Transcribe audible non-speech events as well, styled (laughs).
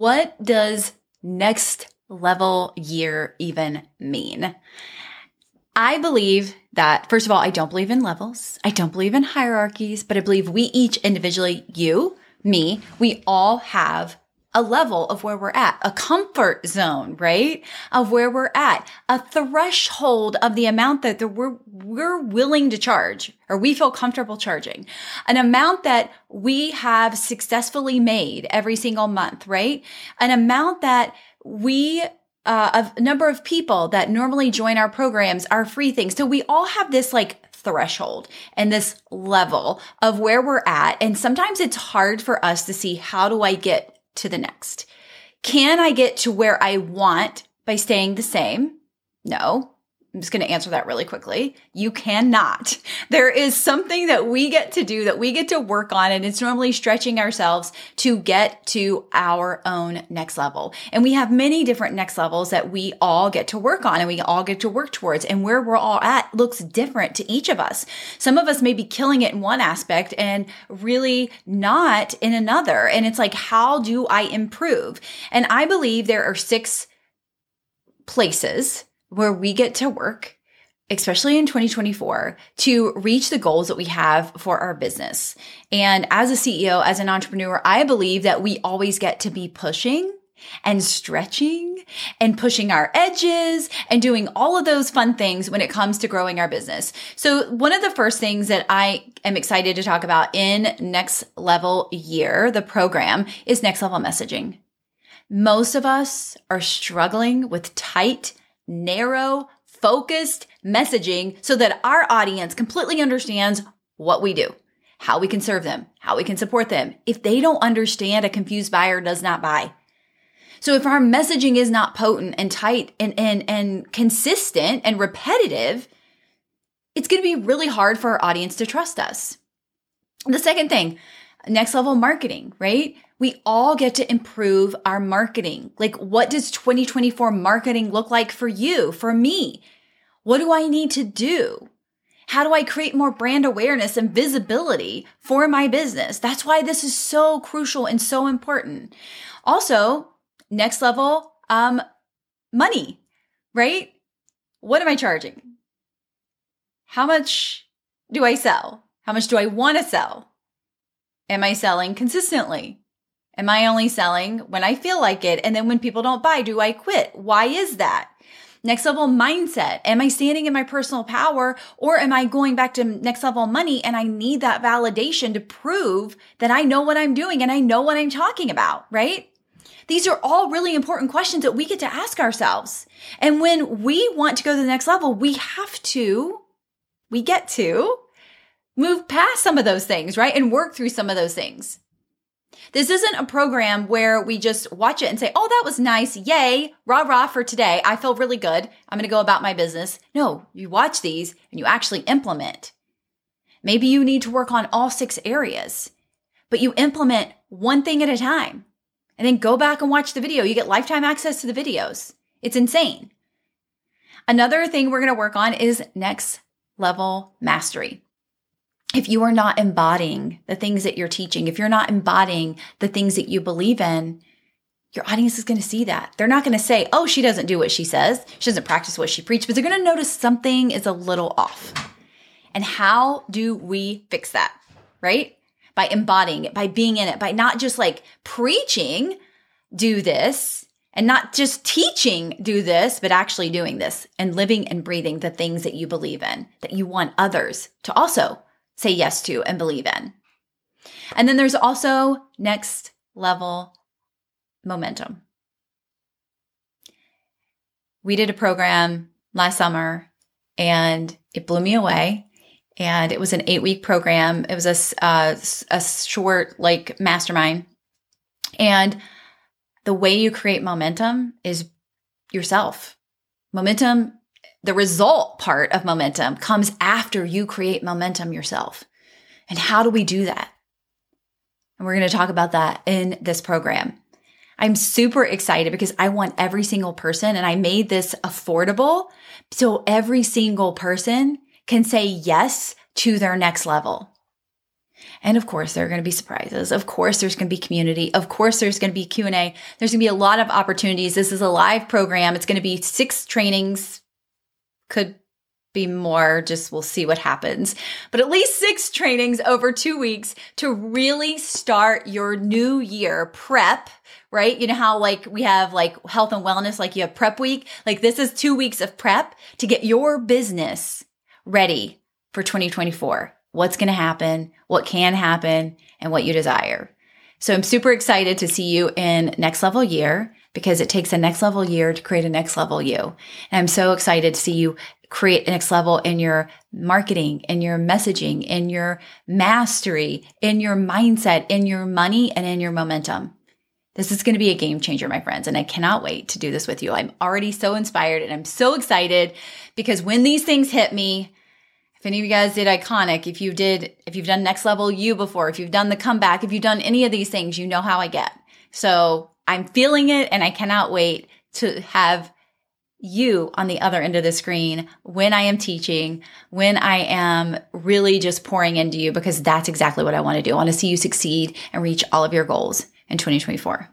What does next level year even mean? I believe that, first of all, I don't believe in levels. I don't believe in hierarchies, but I believe we each individually, you, me, we all have a level of where we're at, a comfort zone, right? Of where we're at, a threshold of the amount that we're, we're willing to charge or we feel comfortable charging, an amount that we have successfully made every single month, right? An amount that we uh, a number of people that normally join our programs are free things. So we all have this like threshold and this level of where we're at. And sometimes it's hard for us to see how do I get to the next? Can I get to where I want by staying the same? No. I'm just going to answer that really quickly. You cannot. (laughs) There is something that we get to do that we get to work on, and it's normally stretching ourselves to get to our own next level. And we have many different next levels that we all get to work on and we all get to work towards. And where we're all at looks different to each of us. Some of us may be killing it in one aspect and really not in another. And it's like, how do I improve? And I believe there are six places where we get to work, especially in 2024, to reach the goals that we have for our business. And as a CEO, as an entrepreneur, I believe that we always get to be pushing and stretching and pushing our edges and doing all of those fun things when it comes to growing our business. So one of the first things that I am excited to talk about in next level year, the program is next level messaging. Most of us are struggling with tight narrow, focused messaging so that our audience completely understands what we do, how we can serve them, how we can support them. If they don't understand, a confused buyer does not buy. So if our messaging is not potent and tight and, and, and consistent and repetitive, it's going to be really hard for our audience to trust us. The second thing, next level marketing, right? We all get to improve our marketing. Like, what does 2024 marketing look like for you, for me? What do I need to do? How do I create more brand awareness and visibility for my business? That's why this is so crucial and so important. Also, next level, um, money, right? What am I charging? How much do I sell? How much do I want to sell? Am I selling consistently? Am I only selling when I feel like it? And then when people don't buy, do I quit? Why is that? Next level mindset. Am I standing in my personal power or am I going back to next level money and I need that validation to prove that I know what I'm doing and I know what I'm talking about, right? These are all really important questions that we get to ask ourselves. And when we want to go to the next level, we have to, we get to move past some of those things, right? And work through some of those things. This isn't a program where we just watch it and say, Oh, that was nice. Yay. Rah, rah for today. I feel really good. I'm going to go about my business. No, you watch these and you actually implement. Maybe you need to work on all six areas, but you implement one thing at a time and then go back and watch the video. You get lifetime access to the videos. It's insane. Another thing we're going to work on is next level mastery if you are not embodying the things that you're teaching, if you're not embodying the things that you believe in, your audience is going to see that. They're not going to say, oh, she doesn't do what she says. She doesn't practice what she preaches, but they're going to notice something is a little off. And how do we fix that? Right? By embodying it, by being in it, by not just like preaching, do this, and not just teaching, do this, but actually doing this and living and breathing the things that you believe in, that you want others to also say yes to and believe in. And then there's also next level momentum. We did a program last summer and it blew me away. And it was an eight week program. It was a, uh, a short, like, mastermind. And the way you create momentum is yourself. Momentum the result part of momentum comes after you create momentum yourself. And how do we do that? And we're going to talk about that in this program. I'm super excited because I want every single person and I made this affordable so every single person can say yes to their next level. And of course, there are going to be surprises. Of course, there's going to be community. Of course, there's going to be Q&A. There's going to be a lot of opportunities. This is a live program. It's going to be six trainings. Could be more, just we'll see what happens. But at least six trainings over two weeks to really start your new year prep, right? You know how like we have like health and wellness, like you have prep week. Like this is two weeks of prep to get your business ready for 2024. What's going to happen, what can happen, and what you desire. So I'm super excited to see you in next level year because it takes a next level year to create a next level you. And I'm so excited to see you create a next level in your marketing, in your messaging, in your mastery, in your mindset, in your money, and in your momentum. This is going to be a game changer, my friends, and I cannot wait to do this with you. I'm already so inspired and I'm so excited because when these things hit me, if any of you guys did iconic, if you did, if you've done next level you before, if you've done the comeback, if you've done any of these things, you know how I get. So I'm feeling it and I cannot wait to have you on the other end of the screen when I am teaching, when I am really just pouring into you, because that's exactly what I want to do. I want to see you succeed and reach all of your goals in 2024.